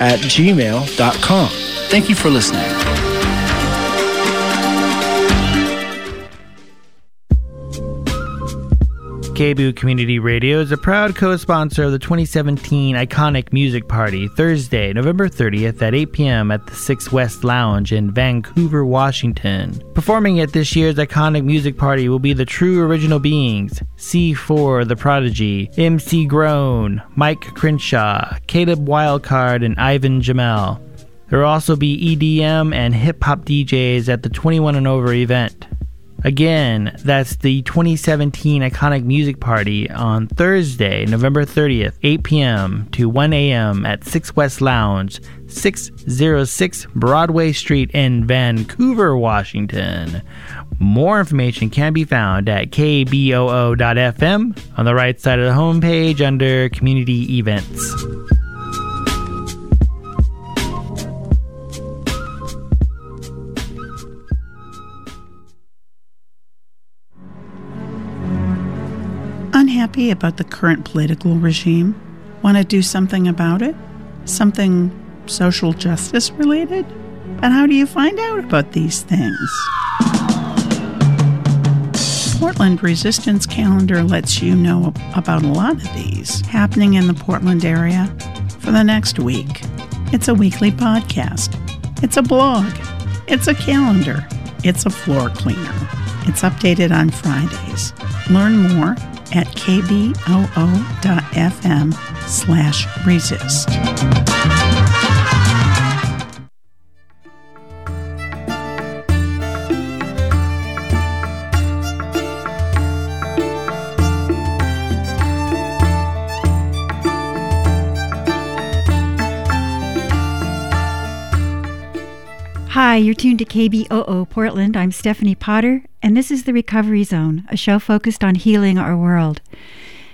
at gmail.com. Thank you for listening. KBOO Community Radio is a proud co-sponsor of the 2017 Iconic Music Party, Thursday, November 30th at 8 p.m. at the 6 West Lounge in Vancouver, Washington. Performing at this year's Iconic Music Party will be the True Original Beings, C4 The Prodigy, MC Groan, Mike Crenshaw, Caleb Wildcard, and Ivan Jamel. There will also be EDM and hip hop DJs at the 21 and over event. Again, that's the 2017 Iconic Music Party on Thursday, November 30th, 8 p.m. to 1 a.m. at 6 West Lounge, 606 Broadway Street in Vancouver, Washington. More information can be found at kboo.fm on the right side of the homepage under Community Events. Unhappy about the current political regime? Want to do something about it? Something social justice related? But how do you find out about these things? Portland Resistance Calendar lets you know about a lot of these happening in the Portland area for the next week. It's a weekly podcast. It's a blog. It's a calendar. It's a floor cleaner. It's updated on Fridays. Learn more at kboo.fm slash resist. Hi, you're tuned to KBOO Portland. I'm Stephanie Potter, and this is The Recovery Zone, a show focused on healing our world.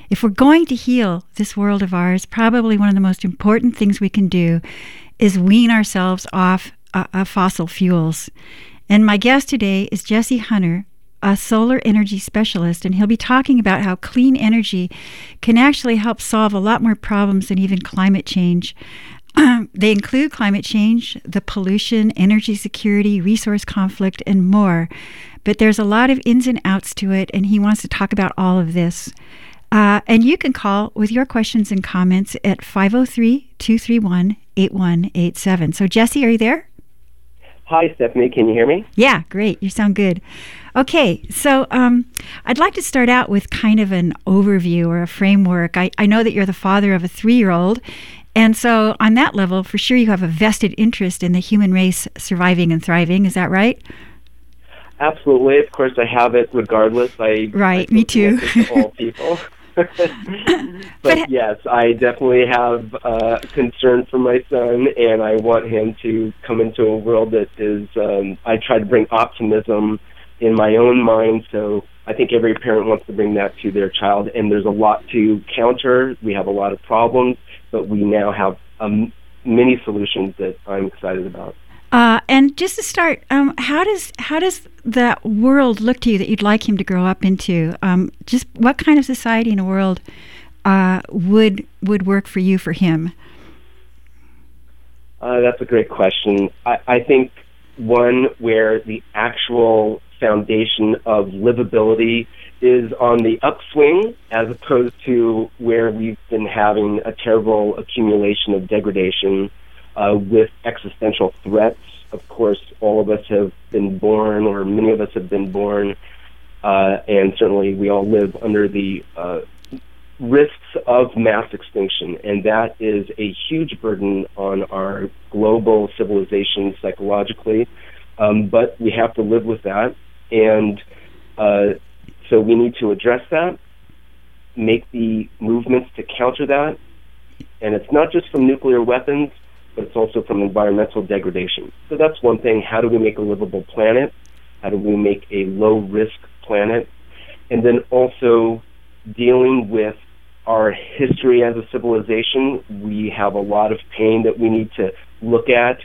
If we're going to heal this world of ours, probably one of the most important things we can do is wean ourselves off uh, fossil fuels. And my guest today is Jesse Hunter, a solar energy specialist, and he'll be talking about how clean energy can actually help solve a lot more problems than even climate change. They include climate change, the pollution, energy security, resource conflict, and more. But there's a lot of ins and outs to it, and he wants to talk about all of this. Uh, and you can call with your questions and comments at 503 231 8187. So, Jesse, are you there? Hi, Stephanie. Can you hear me? Yeah, great. You sound good. Okay, so um, I'd like to start out with kind of an overview or a framework. I, I know that you're the father of a three year old, and so, on that level, for sure, you have a vested interest in the human race surviving and thriving. Is that right? Absolutely. Of course, I have it regardless. I right. I me too. all people. but, yes, I definitely have uh, concern for my son, and I want him to come into a world that is. Um, I try to bring optimism in my own mind, so I think every parent wants to bring that to their child. And there's a lot to counter. We have a lot of problems but we now have um, many solutions that I'm excited about. Uh, and just to start, um, how does how does that world look to you that you'd like him to grow up into? Um, just what kind of society and world uh, would would work for you for him? Uh, that's a great question. I, I think one where the actual foundation of livability is on the upswing as opposed to where we've been having a terrible accumulation of degradation uh, with existential threats. Of course, all of us have been born, or many of us have been born, uh, and certainly we all live under the uh, risks of mass extinction, and that is a huge burden on our global civilization psychologically. Um, but we have to live with that, and uh, so we need to address that, make the movements to counter that, and it's not just from nuclear weapons, but it's also from environmental degradation. So that's one thing. How do we make a livable planet? How do we make a low risk planet? And then also dealing with our history as a civilization. We have a lot of pain that we need to look at.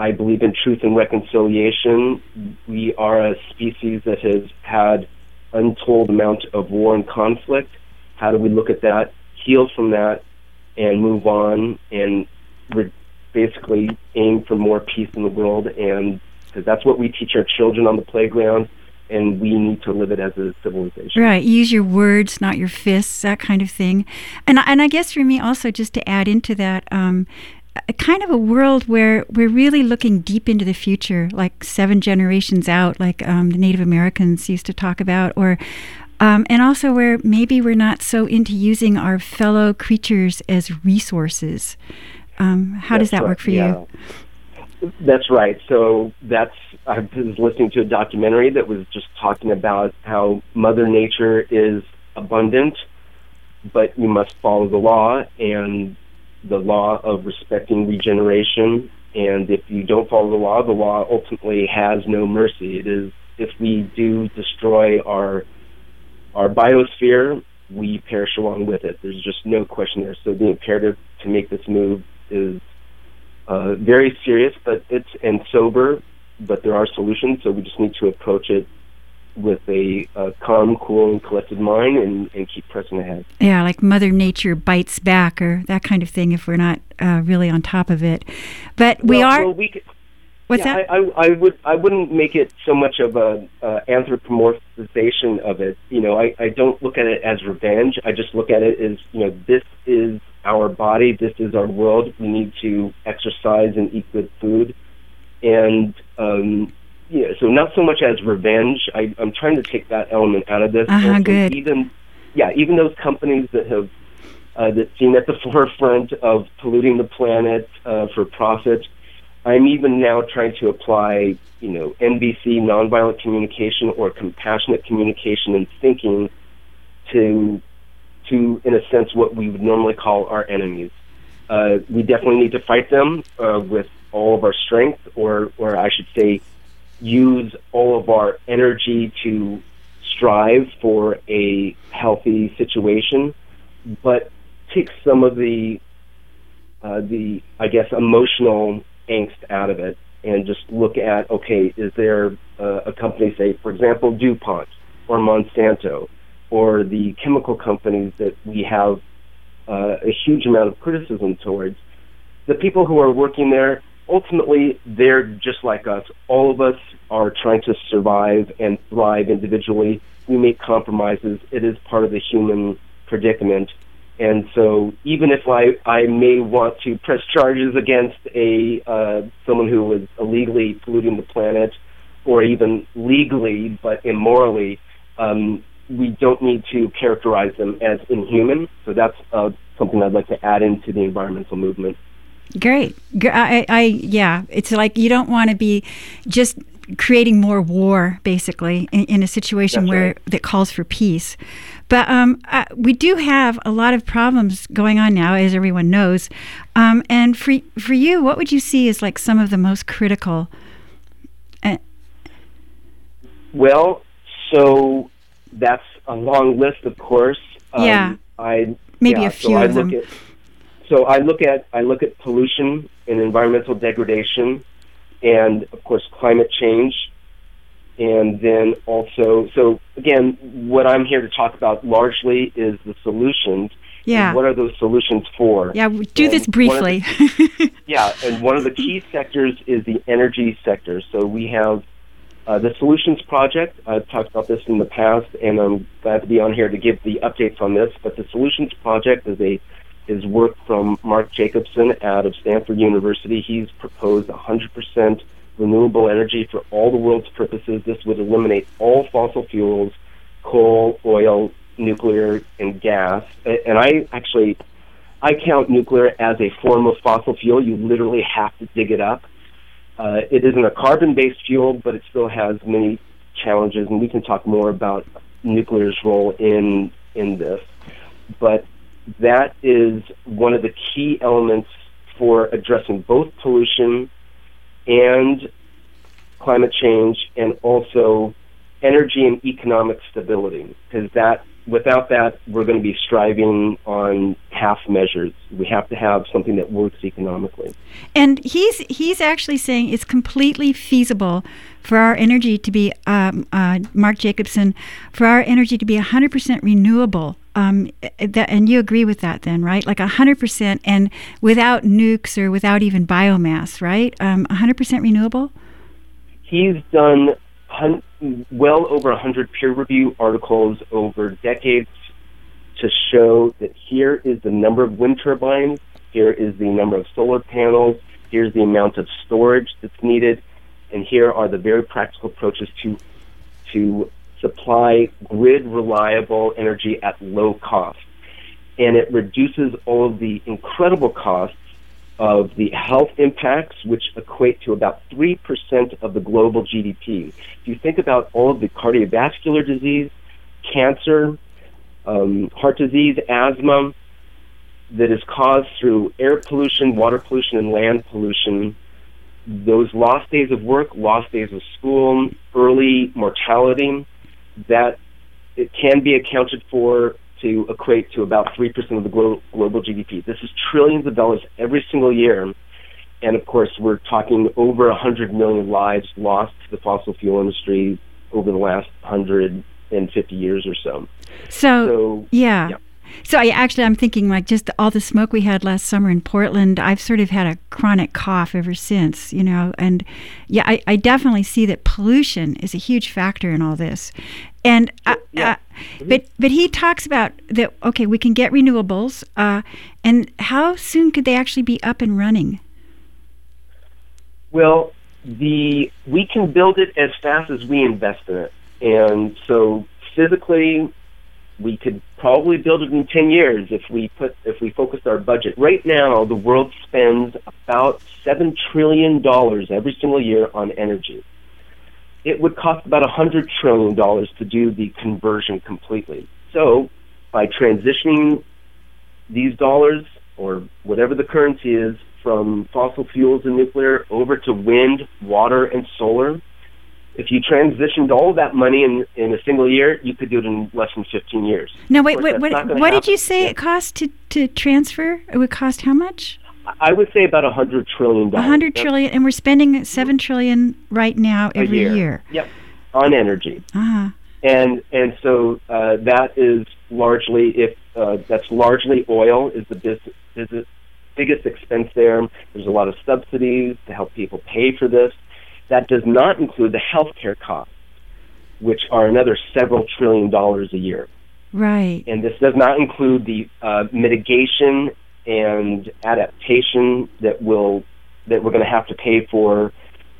I believe in truth and reconciliation. We are a species that has had untold amount of war and conflict. How do we look at that, heal from that, and move on and re- basically aim for more peace in the world, and because that's what we teach our children on the playground, and we need to live it as a civilization. Right. Use your words, not your fists, that kind of thing. And and I guess for me also, just to add into that. Um, a kind of a world where we're really looking deep into the future, like seven generations out, like um, the Native Americans used to talk about, or um, and also where maybe we're not so into using our fellow creatures as resources. Um, how That's does that right, work for yeah. you? That's right. So that's I was listening to a documentary that was just talking about how Mother Nature is abundant, but you must follow the law and the law of respecting regeneration. And if you don't follow the law, the law ultimately has no mercy. It is if we do destroy our our biosphere, we perish along with it. There's just no question there. So the imperative to make this move is uh, very serious, but it's and sober. But there are solutions, so we just need to approach it with a, a calm, cool, and collected mind, and, and keep pressing ahead. Yeah, like Mother Nature bites back, or that kind of thing. If we're not uh, really on top of it, but we Well, are. Well, we could, what's yeah, that? I, I, I would I wouldn't make it so much of a uh, anthropomorphization of it. You know, I, I don't look at it as revenge. I just look at it as you know, this is our body, this is our world. We need to exercise and eat good food, and um, yeah, so not so much as revenge. I, I'm trying to take that element out of this. Uh-huh, good. Even yeah, even those companies that have uh, that seem at the forefront of polluting the planet uh, for profit. I'm even now trying to apply, you know, NVC nonviolent communication or compassionate communication and thinking to, to in a sense, what we would normally call our enemies. Uh, we definitely need to fight them uh, with all of our strength, or, or I should say, use all of our energy to strive for a healthy situation, but take some of the uh, the I guess emotional angst out of it and just look at okay, is there uh, a company, say for example DuPont or Monsanto or the chemical companies that we have uh, a huge amount of criticism towards? The people who are working there ultimately they're just like us. All of us are trying to survive and thrive individually. We make compromises. It is part of the human predicament. And so, even if I, I may want to press charges against a uh, someone who was illegally polluting the planet, or even legally but immorally, um, we don't need to characterize them as inhuman. So that's uh, something I'd like to add into the environmental movement. Great. I, I, yeah, it's like you don't want to be just creating more war, basically, in, in a situation That's where right. that calls for peace. But um, uh, we do have a lot of problems going on now, as everyone knows. Um, and for for you, what would you see as like some of the most critical? Uh, Well, so that's a long list, of course. Um, Yeah. I Maybe yeah, a so few I of them. At, so I look at I look at pollution and environmental degradation, and of course climate change, and then also so again, what I'm here to talk about largely is the solutions. yeah, And what are those solutions for? yeah. Do this and of briefly. Yeah, and one of the key sectors is the energy sector. So we have uh, the Solutions Project. I've talked about this in the past, and I'm glad to be on here to give the updates on this. But the Solutions Project is a is work from Mark Jacobson out of Stanford University. He's proposed 100% renewable energy for all the world's purposes. This would eliminate all fossil fuels, coal, oil, nuclear, and gas. And I actually I count nuclear as a form of fossil fuel. You literally have to dig it up. Uh, it isn't a carbon-based fuel, but it still has many challenges, and we can talk more about nuclear's role in in this. But that is one of the key elements for addressing both pollution and climate change, and also energy and economic stability. Because that, without that, we're going to be striving on half measures. We have to have something that works economically. And he's he's actually saying it's completely feasible for our energy to be um, uh, Mark Jacobson for our energy to be 100% renewable Um, that, and you agree with that then, right? Like 100% and without nukes or without even biomass, right? Um, 100% renewable? He's done hun- well over 100 peer review articles over decades to show that here is the number of wind turbines, here is the number of solar panels, here's the amount of storage that's needed, and here are the very practical approaches to to supply grid reliable energy at low cost. And it reduces all of the incredible costs of the health impacts, which equate to about 3% of the global GDP. If you think about all of the cardiovascular disease, cancer, um, heart disease, asthma, that is caused through air pollution, water pollution, and land pollution, those lost days of work, lost days of school, early mortality, that it can be accounted for to equate to about 3% of the glo- global GDP. This is trillions of dollars every single year. And of course, we're talking over 100 million lives lost to the fossil fuel industry over the last 150 years or so. So, So, yeah. yeah. So I actually I'm thinking like just all the smoke we had last summer in Portland. I've sort of had a chronic cough ever since, you know. And yeah, I, I definitely see that pollution is a huge factor in all this. And uh, Yeah. uh, but but he talks about that. Okay, we can get renewables. Uh, and how soon could they actually be up and running? Well, the we can build it as fast as we invest in it, and so physically, we could probably build it in ten years if we put if we focused our budget. Right now, the world spends about seven trillion dollars every single year on energy. It would cost about a hundred trillion dollars to do the conversion completely. So, by transitioning these dollars or whatever the currency is from fossil fuels and nuclear over to wind, water, and solar. If you transitioned all that money in, in a single year, you could do it in less than 15 years. No, wait, course, wait what not did you say Yeah. it cost to to transfer? It would cost how much? I would say about a hundred trillion A dollars. hundred That's trillion, and we're spending seven trillion right now every year. year. Yep, on energy. Uh-huh. and and so uh, that is largely if uh, that's largely oil is the business, business biggest expense there. There's a lot of subsidies to help people pay for this. That does not include the healthcare costs, which are another several trillion dollars a year. Right. And this does not include the uh, mitigation and adaptation that will that we're going to have to pay for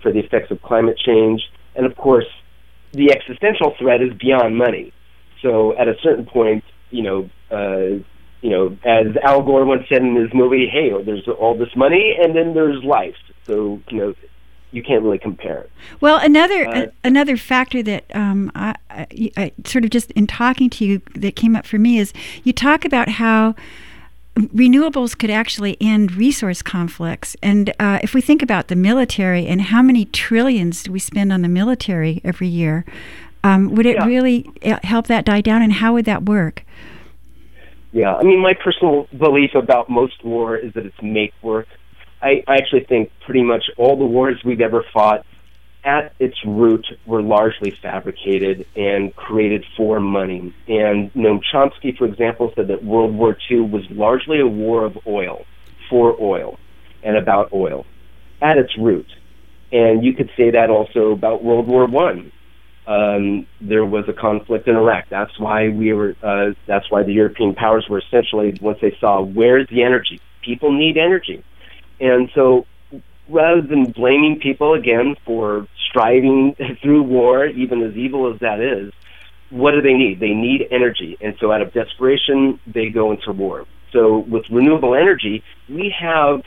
for the effects of climate change. And of course, the existential threat is beyond money. So at a certain point, you know, uh, you know, as Al Gore once said in his movie, "Hey, there's all this money, and then there's life." So you know, you can't really compare. It. Well, another Uh, a- another factor that um, I, I, I sort of just in talking to you that came up for me is you talk about how renewables could actually end resource conflicts, and uh, if we think about the military and how many trillions do we spend on the military every year, um, would it Yeah. really uh, help that die down, and how would that work? Yeah, I mean, my personal belief about most war is that it's make work. I, I actually think pretty much all the wars we've ever fought, at its root, were largely fabricated and created for money. And Noam Chomsky, for example, said that World War II was largely a war of oil, for oil, and about oil, at its root. And you could say that also about World War One um, there was a conflict in Iraq. That's why we were. Uh, that's why the European powers were essentially once they saw where's the energy. People need energy, and so rather than blaming people again for striving through war, even as evil as that is, what do they need? They need energy, and so out of desperation, they go into war. So with renewable energy, we have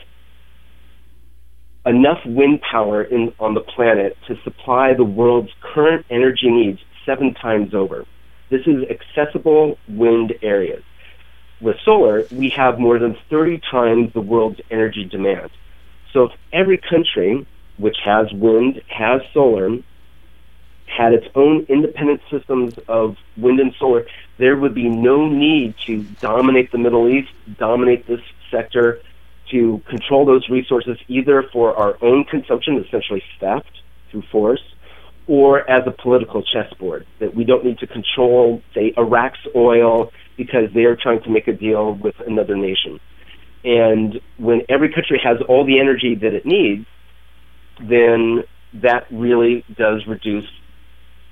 enough wind power in, on the planet to supply the world's current energy needs seven times over. This is accessible wind areas. With solar, we have more than 30 times the world's energy demand. So if every country which has wind, has solar, had its own independent systems of wind and solar, there would be no need to dominate the Middle East, dominate this sector, to control those resources either for our own consumption, essentially theft through force, or as a political chessboard. That we don't need to control, say, Iraq's oil because they are trying to make a deal with another nation. And when every country has all the energy that it needs, then that really does reduce,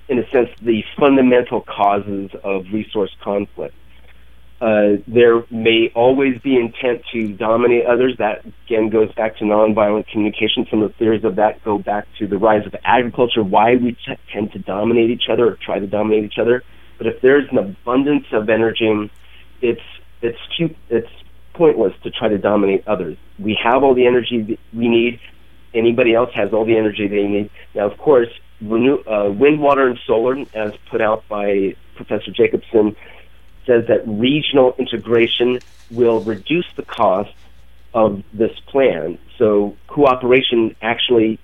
in a sense, the fundamental causes of resource conflict. Uh, there may always be intent to dominate others. That again goes back to nonviolent communication. Some of the theories of that go back to the rise of agriculture, why we t- tend to dominate each other or try to dominate each other. But if there's an abundance of energy, it's it's it's pointless to try to dominate others. We have all the energy we need. Anybody else has all the energy they need. Now, of course, renew, uh, wind, water, and solar, as put out by Professor Jacobson, says that regional integration will reduce the cost of this plan. So cooperation actually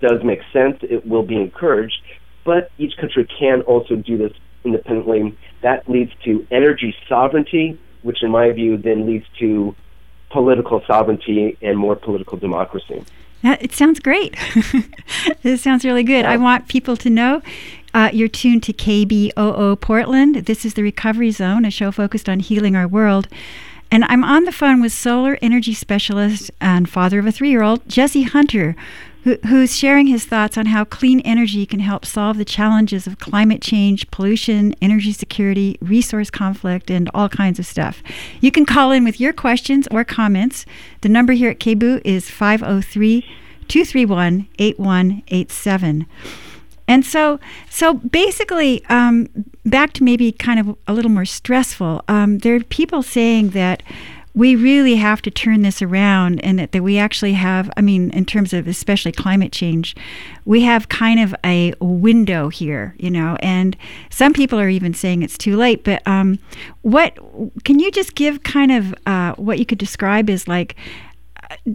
does make sense. It will be encouraged, but each country can also do this independently. That leads to energy sovereignty, which in my view then leads to political sovereignty and more political democracy. it sounds great. this sounds really good. Yeah. I want people to know uh, you're tuned to KBOO Portland. This is the Recovery Zone, a show focused on healing our world. And I'm on the phone with solar energy specialist and father of a three year old, Jesse Hunter, who, who's sharing his thoughts on how clean energy can help solve the challenges of climate change, pollution, energy security, resource conflict, and all kinds of stuff. You can call in with your questions or comments. The number here at KBOO is 503 231 8187. And so, so basically, um, back to maybe kind of a little more stressful. Um, there are people saying that we really have to turn this around and that, that we actually have, I mean, in terms of especially climate change, we have kind of a window here, you know, and some people are even saying it's too late. But um, what can you just give kind of uh, what you could describe as like,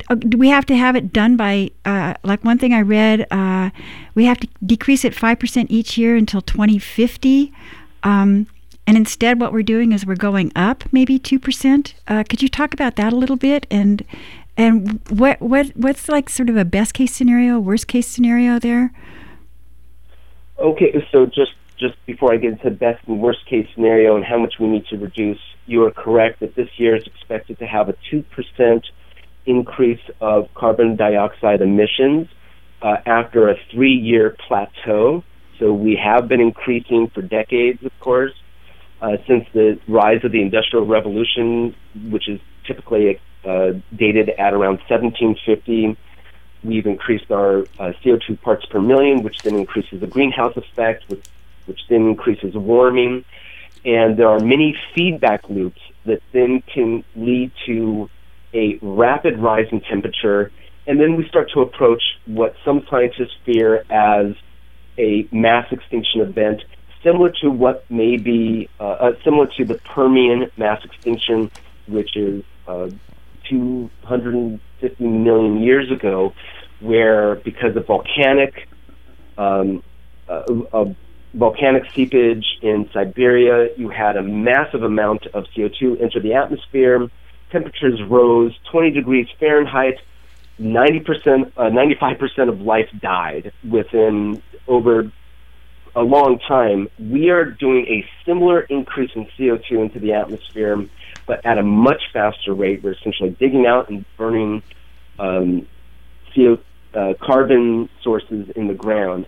uh, do we have to have it done by uh, like one thing I read? Uh, we have to decrease it five percent each year until 2050. Um, and instead, what we're doing is we're going up maybe two percent. Uh, could you talk about that a little bit? And and what what what's like sort of a best case scenario, worst case scenario there? Okay, so just just before I get into best and worst case scenario and how much we need to reduce, you are correct that this year is expected to have a two percent increase of carbon dioxide emissions uh, after a three-year plateau. So we have been increasing for decades, of course uh, since the rise of the Industrial Revolution, which is typically uh, dated at around 1750. We've increased our uh, CO2 parts per million, which then increases the greenhouse effect, which, which then increases warming. And there are many feedback loops that then can lead to a rapid rise in temperature. And then we start to approach what some scientists fear as a mass extinction event similar to what may be uh, uh, similar to the Permian mass extinction, which is uh, 250 million years ago, where because of volcanic um, uh, volcanic seepage in Siberia, you had a massive amount of CO2 enter the atmosphere. Temperatures rose 20 degrees Fahrenheit. 90%, uh, 95% of life died within over a long time, we are doing a similar increase in CO2 into the atmosphere, but at a much faster rate. We're essentially digging out and burning um, CO, uh, carbon sources in the ground,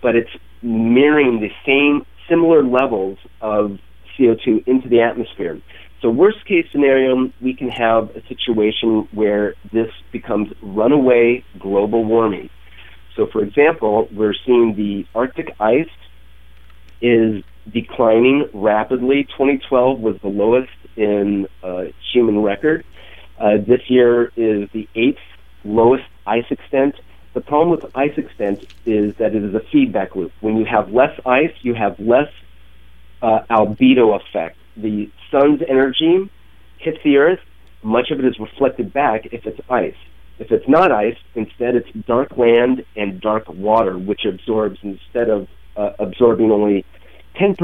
but it's mirroring the same similar levels of CO2 into the atmosphere. So, worst case scenario, we can have a situation where this becomes runaway global warming. So, for example, we're seeing the Arctic ice is declining rapidly. 2012 was the lowest in uh, human record. Uh, this year is the eighth lowest ice extent. The problem with ice extent is that it is a feedback loop. When you have less ice, you have less uh, albedo effect. The sun's energy hits the earth, much of it is reflected back if it's ice. If it's not ice, instead it's dark land and dark water, which absorbs instead of uh, absorbing only 10%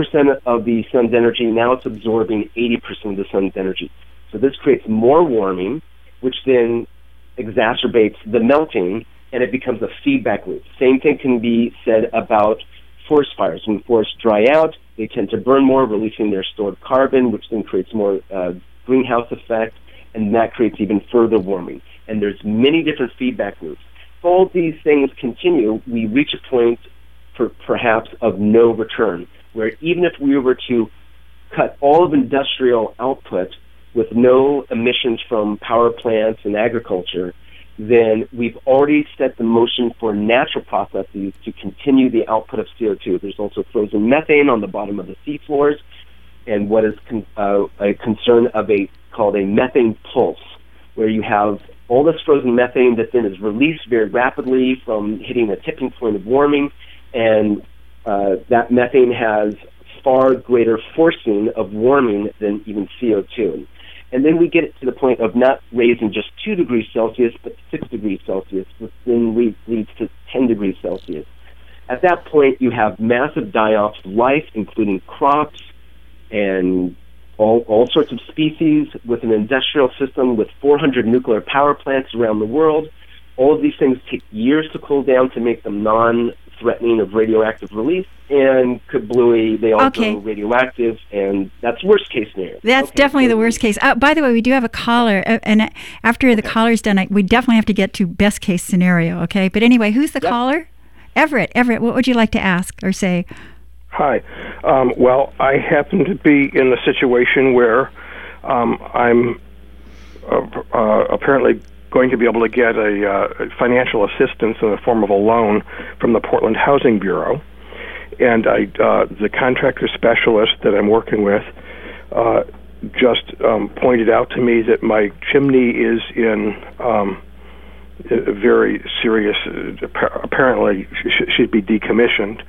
of the sun's energy. Now it's absorbing 80% of the sun's energy. So this creates more warming, which then exacerbates the melting, and it becomes a feedback loop. Same thing can be said about forest fires. When forests dry out, they tend to burn more, releasing their stored carbon, which then creates more uh, greenhouse effect, and that creates even further warming. And there's many different feedback loops. If all these things continue, we reach a point, perhaps, of no return, where even if we were to cut all of industrial output with no emissions from power plants and agriculture, then we've already set the motion for natural processes to continue the output of CO2. There's also frozen methane on the bottom of the seafloors, and what is con- uh, a concern of a called a methane pulse, where you have all this frozen methane that then is released very rapidly from hitting a tipping point of warming, and uh, that methane has far greater forcing of warming than even CO2. And then we get to the point of not raising just 2 degrees Celsius, but 6 degrees Celsius, which then leads to 10 degrees Celsius. At that point, you have massive die offs of life, including crops and all, all sorts of species with an industrial system with 400 nuclear power plants around the world. All of these things take years to cool down to make them non threatening of radioactive release, and kablooey, they also Okay. radioactive, and that's worst case scenario. That's Okay, definitely the worst case. Uh, by the way, we do have a caller, uh, and uh, after the caller's done, I, we definitely have to get to best case scenario. Okay, but anyway, who's the Yep. caller? Everett. Everett, what would you like to ask or say? Hi. Um, well, I happen to be in the situation where um, I'm uh, uh, apparently going to be able to get a uh, financial assistance in the form of a loan from the Portland Housing Bureau. And I, uh, the contractor specialist that I'm working with uh, just um, pointed out to me that my chimney is in um, very serious, uh, apparently sh- should be decommissioned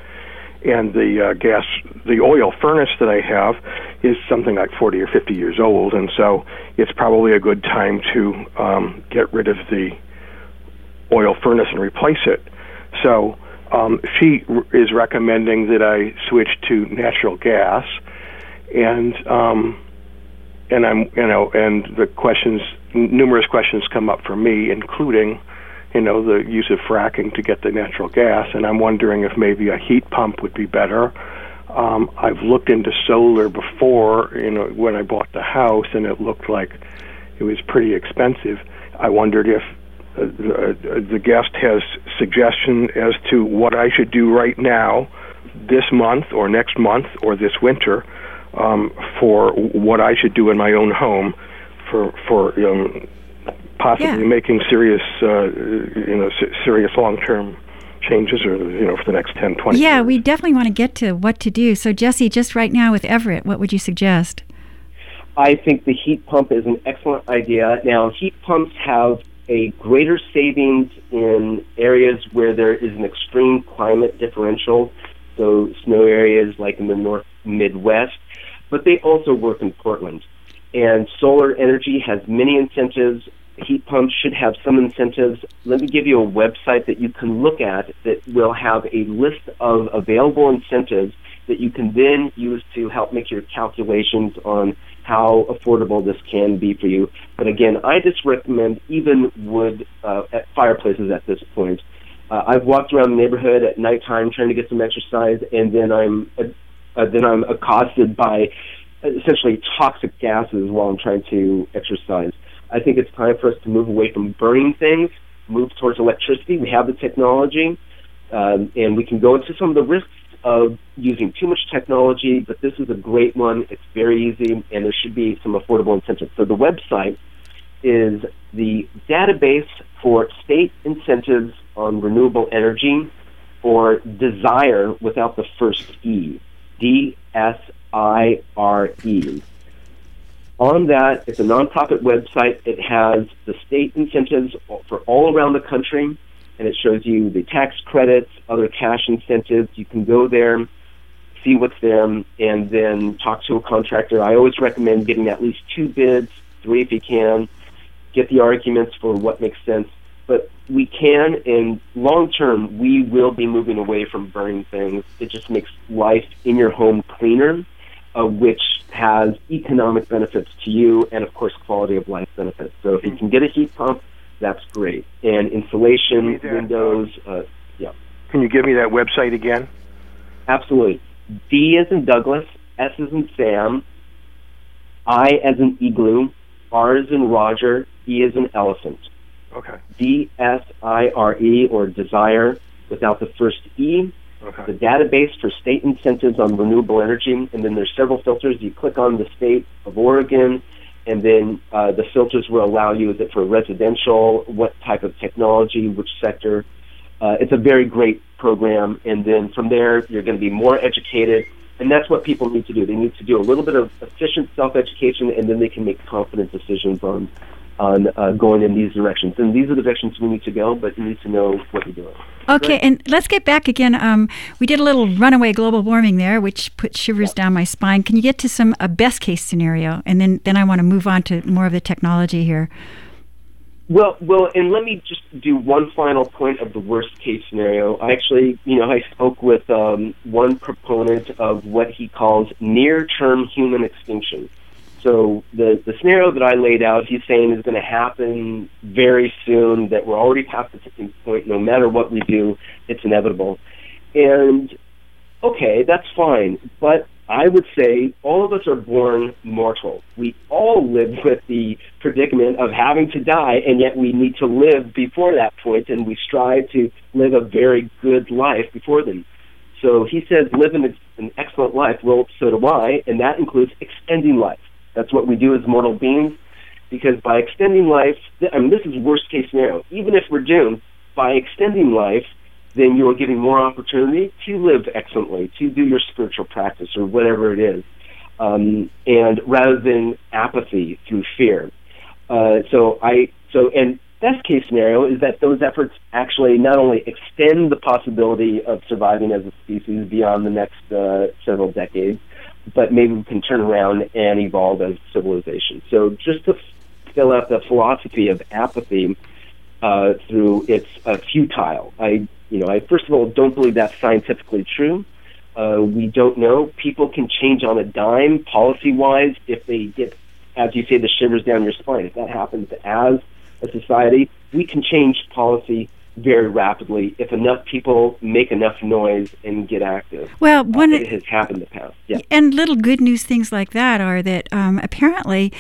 and the uh, gas, the oil furnace that I have is something like 40 or 50 years old, and so it's probably a good time to um, get rid of the oil furnace and replace it. So um, she r- is recommending that I switch to natural gas, and um, and I'm you know and the questions, numerous questions come up for me, including you know, the use of fracking to get the natural gas, and I'm wondering if maybe a heat pump would be better. Um, I've looked into solar before, you know, when I bought the house, and it looked like it was pretty expensive. I wondered if uh, the, the guest has suggestion as to what I should do right now, this month or next month or this winter, um, for what I should do in my own home for for um, possibly Yeah. making serious, uh, you know, se- serious long-term changes, or you know, for the next 10, 20 Yeah, years. we definitely want to get to what to do. So, Jesse, just right now with Everett, what would you suggest? I think the heat pump is an excellent idea. Now, heat pumps have a greater savings in areas where there is an extreme climate differential, so snow areas like in the north Midwest, but they also work in Portland. And solar energy has many incentives. Heat pumps should have some incentives. Let me give you a website that you can look at that will have a list of available incentives that you can then use to help make your calculations on how affordable this can be for you. But again, I just recommend even wood uh, at fireplaces at this point. Uh, I've walked around the neighborhood at nighttime trying to get some exercise, and then I'm uh, uh, then I'm accosted by essentially toxic gases while I'm trying to exercise. I think it's time for us to move away from burning things, move towards electricity. We have the technology, um, and we can go into some of the risks of using too much technology, but this is a great one. It's very easy, and there should be some affordable incentives. So the website is the database for state incentives on renewable energy, or Desire without the first E, D S I R E. On that, it's a nonprofit website. It has the state incentives for all around the country, and it shows you the tax credits, other cash incentives. You can go there, see what's there, and then talk to a contractor. I always recommend getting at least two bids, three if you can. Get the arguments for what makes sense. But we can, and long term, we will be moving away from burning things. It just makes life in your home cleaner, uh, which has economic benefits to you and, of course, quality of life benefits. So if you can get a heat pump, that's great. And insulation, Give me that, windows, uh, yeah, Can you give me that website again? absolutely. D is in Douglas, S is in Sam, I as in igloo, R as in Roger, E as in elephant. Okay. D S I R E or desire without the first E. Okay. The database for state incentives on renewable energy, and then there's several filters. You click on the state of Oregon, and then uh, the filters will allow you is it for residential, what type of technology, which sector. Uh, it's a very great program, and then from there you're going to be more educated, and that's what people need to do. They need to do a little bit of efficient self-education, and then they can make confident decisions on on uh, going in these directions. And these are the directions we need to go, but you need to know what you're doing. Okay, and let's get back again. Um, we did a little runaway global warming there, which put shivers down my spine. Can you get to some a best case scenario, and then then I want to move on to more of the technology here. Well, well, and let me just do one final point of the worst case scenario. I actually, you know, I spoke with um, one proponent of what he calls near-term human extinction. So the the scenario that I laid out, he's saying is going to happen very soon. That we're already past the tipping point. No matter what we do, it's inevitable. And okay, that's fine. But I would say all of us are born mortal. We all live with the predicament of having to die, and yet we need to live before that point, and we strive to live a very good life before then. So he says, live an, an excellent life. Well, so do I, and that includes extending life. That's what we do as mortal beings, because by extending life, I mean, this is worst case scenario. Even if we're doomed, by extending life, then you are giving more opportunity to live excellently, to do your spiritual practice or whatever it is, um, and rather than apathy through fear. Uh, so I so and best case scenario is that those efforts actually not only extend the possibility of surviving as a species beyond the next uh, several decades, but maybe we can turn around and evolve as a civilization. So just to fill out the philosophy of apathy uh, through its uh, futile. I, you know, I first of all don't believe that's scientifically true. Uh, we don't know. People can change on a dime, policy-wise, if they get, as you say, the shivers down your spine. If that happens as a society, we can change policy very rapidly if enough people make enough noise and get active. Well, one uh, it has happened in the past. Yeah. And little good news things like that are that um, apparently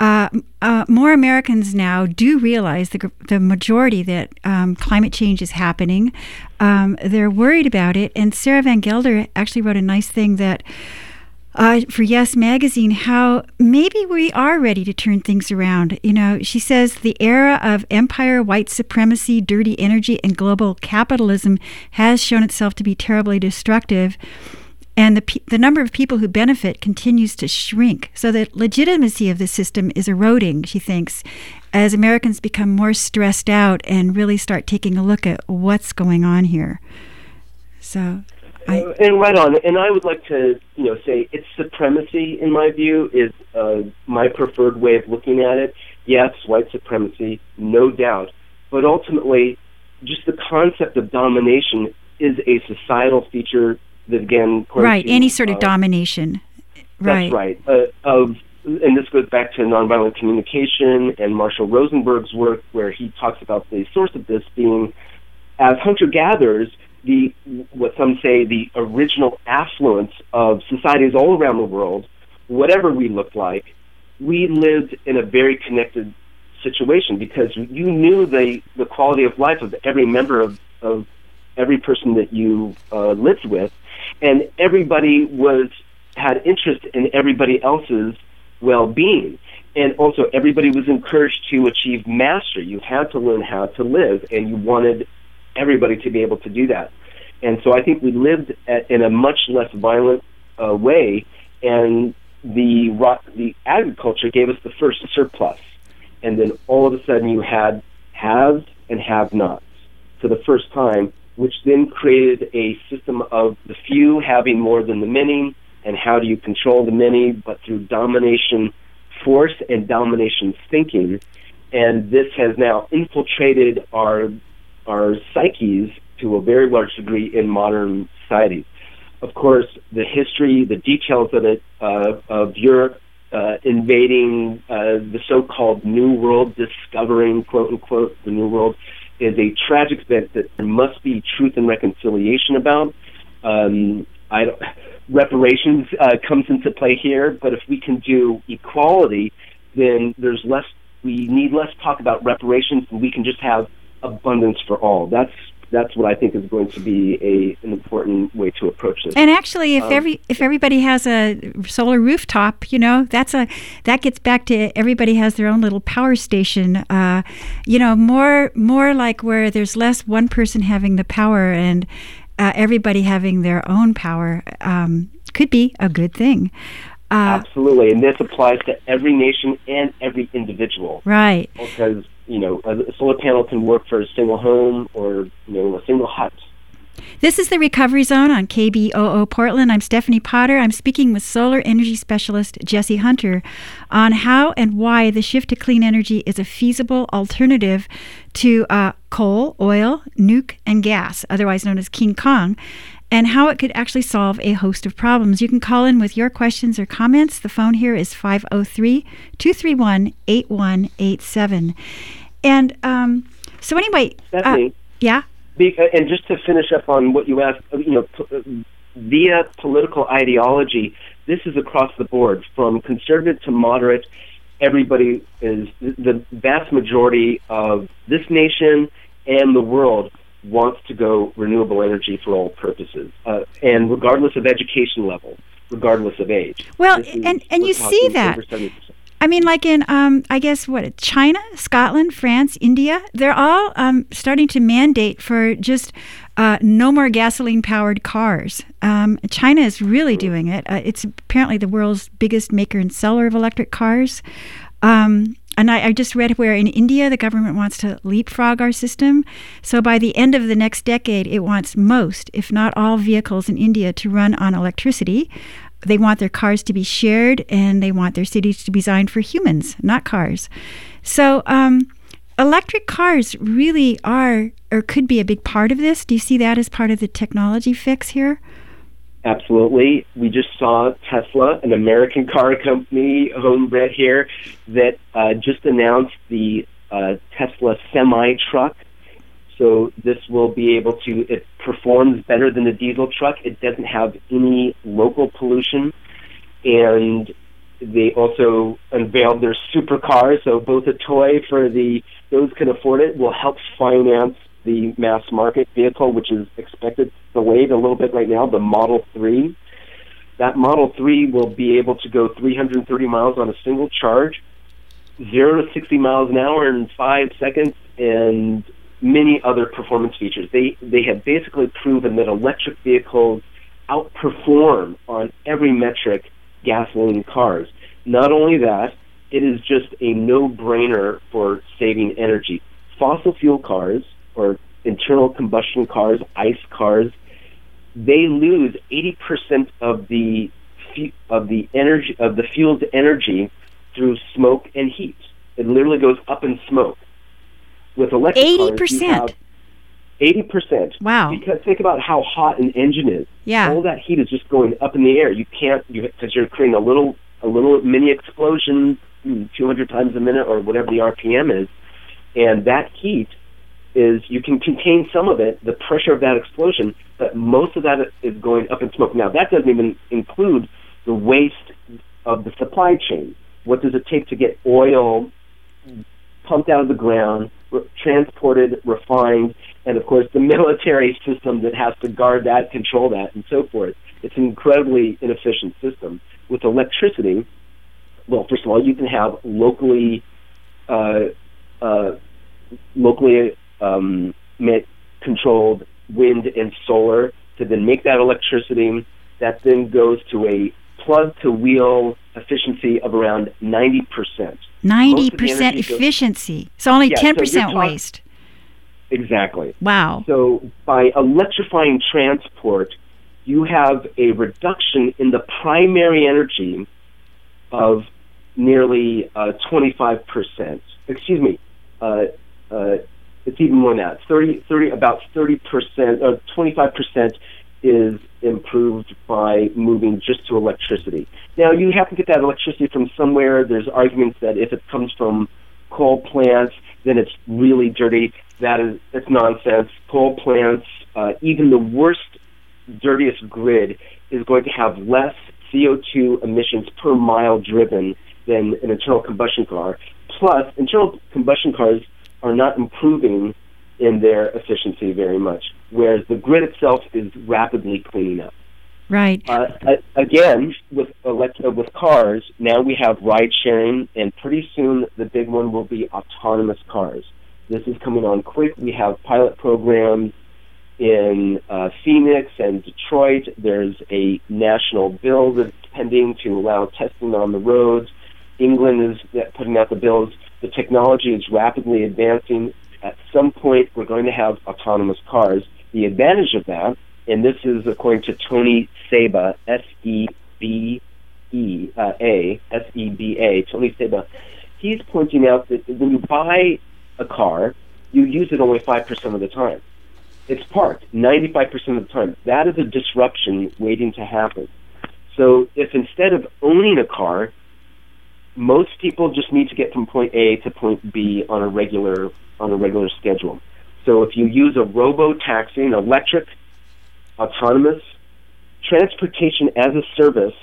uh, uh, more Americans now do realize the, the majority that um, climate change is happening. Um, they're worried about it. And Sarah Van Gelder actually wrote a nice thing that. Uh, for Yes Magazine, how maybe we are ready to turn things around. You know, she says the era of empire, white supremacy, dirty energy, and global capitalism has shown itself to be terribly destructive and the, the number of people who benefit continues to shrink. So the legitimacy of the system is eroding, she thinks, as Americans become more stressed out and really start taking a look at what's going on here. So. I, uh, and right on, and I would like to, you know, say its supremacy, in my view, is uh, my preferred way of looking at it. Yes, white supremacy, no doubt, but ultimately, just the concept of domination is a societal feature that again right to, any sort of uh, domination. Right that's right. uh, of and this goes back to nonviolent communication and Marshall Rosenberg's work where he talks about the source of this being as hunter gatherers the what some say the original affluence of societies all around the world whatever we looked like we lived in a very connected situation because you knew the the quality of life of every member of, of every person that you uh, lived with. And everybody was had interest in everybody else's well-being. And also everybody was encouraged to achieve mastery. You had to learn how to live and you wanted everybody to be able to do that and so i think we lived at, in a much less violent uh, way and the the agriculture gave us the first surplus and then all of a sudden you had haves and have nots for the first time which then created a system of the few having more than the many, and how do you control the many, but through domination force and domination thinking. And this has now infiltrated our our psyches to a very large degree in modern society. Of course, the history, the details of it, uh, of Europe uh, invading uh, the so-called New World, discovering quote unquote the New World, is a tragic event that there must be truth and reconciliation about. Um, I don't, reparations uh, comes into play here. But if we can do equality, then there's less. We need less talk about reparations, and we can just have abundance for all. That's that's what I think is going to be a an important way to approach this. And actually, if Um, every if everybody has a solar rooftop, you know, that's a that gets back to everybody has their own little power station. Uh, you know, more more like where there's less one person having the power and uh, everybody having their own power um, could be a good thing. Uh, Absolutely, and this applies to every nation and every individual. right. because you know a solar panel can work for a single home or you know a single hut. This is the Recovery Zone on KBOO Portland. I'm Stephanie Potter. I'm speaking with solar energy specialist Jesse Hunter on how and why the shift to clean energy is a feasible alternative to uh, coal, oil, nuke, and gas, otherwise known as King Kong, and how it could actually solve a host of problems. You can call in with your questions or comments. The phone here is 503 231 8187. And um, so, anyway, uh, yeah. Be- uh, and just to finish up on what you asked, uh, you know, p- uh, via political ideology, this is across the board from conservative to moderate. Everybody is the vast majority of this nation and the world wants to go renewable energy for all purposes, uh, and regardless of education level, regardless of age. Well, This and- and you see that. I mean, like in, um, I guess, what, China, Scotland, France, India, they're all um, starting to mandate for just uh, no more gasoline powered cars. Um, China is really doing it. Uh, it's apparently the world's biggest maker and seller of electric cars. Um, and I, I just read where in India the government wants to leapfrog our system. So by the end of the next decade, it wants most, if not all, vehicles in India to run on electricity. They want their cars to be shared and they want their cities to be designed for humans, not cars. So, um, electric cars really are or could be a big part of this. Do you see that as part of the technology fix here? Absolutely. We just saw Tesla, an American car company, homebred here, that uh, just announced the uh, Tesla semi truck. So this will be able to, it performs better than the diesel truck. It doesn't have any local pollution. And they also unveiled their supercar, so both a toy for the those can afford it will help finance the mass market vehicle, which is expected delayed a little bit right now, the Model 3. That Model 3 will be able to go 330 miles on a single charge, 0 to 60 miles an hour in 5 seconds, and many other performance features. They, they have basically proven that electric vehicles outperform on every metric gasoline cars. Not only that, it is just a no-brainer for saving energy. Fossil fuel cars or internal combustion cars, ICE cars, they lose 80% of the of the energy of the fuel's energy through smoke and heat. It literally goes up in smoke. With electric cars, 80%? have 80%. Wow. Because think about how hot an engine is. Yeah. All that heat is just going up in the air. You can't you because you're creating a little a little mini explosion, mm, 200 times a minute or whatever the RPM is, and that heat is you can contain some of it, the pressure of that explosion, but most of that is going up in smoke. Now that doesn't even include the waste of the supply chain. What does it take to get oil pumped out of the ground, re- transported, refined, and of course the military system that has to guard that, control that, and so forth. It's an incredibly inefficient system. With electricity, well, first of all, you can have locally, uh, uh, locally um, controlled wind and solar to then make that electricity. That then goes to a plug to wheel efficiency of around ninety percent. Ninety the percent energy goes- efficiency. So only Yeah, ten you're percent talk- waste. Exactly. Wow. So by electrifying transport, you have a reduction in the primary energy of nearly uh, 25%. Excuse me. Uh, uh, it's even more than that. 30, 30, about 30%, or 25% is improved by moving just to electricity. Now, you have to get that electricity from somewhere. There's arguments that if it comes from coal plants, then it's really dirty. That is, that's nonsense. Coal plants, uh, even the worst, dirtiest grid is going to have less CO2 emissions per mile driven than an internal combustion car. Plus, internal combustion cars are not improving in their efficiency very much, whereas the grid itself is rapidly cleaning up. Right. Uh, again, with elect- uh, with cars, now we have ride sharing, and pretty soon the big one will be autonomous cars. This is coming on quick. We have pilot programs in uh, Phoenix and Detroit. There's a national bill that's pending to allow testing on the roads. England is putting out the bills. The technology is rapidly advancing. At some point, we're going to have autonomous cars. The advantage of that, and this is according to Tony Seba, S E B E uh, A, S E B A, Tony Seba, he's pointing out that when you buy a car, you use it only 5% of the time. It's parked 95% of the time. That is a disruption waiting to happen. So if instead of owning a car, most people just need to get from point A to point B on a regular on a regular schedule. So if you use a robo taxi, an electric, autonomous, transportation as a service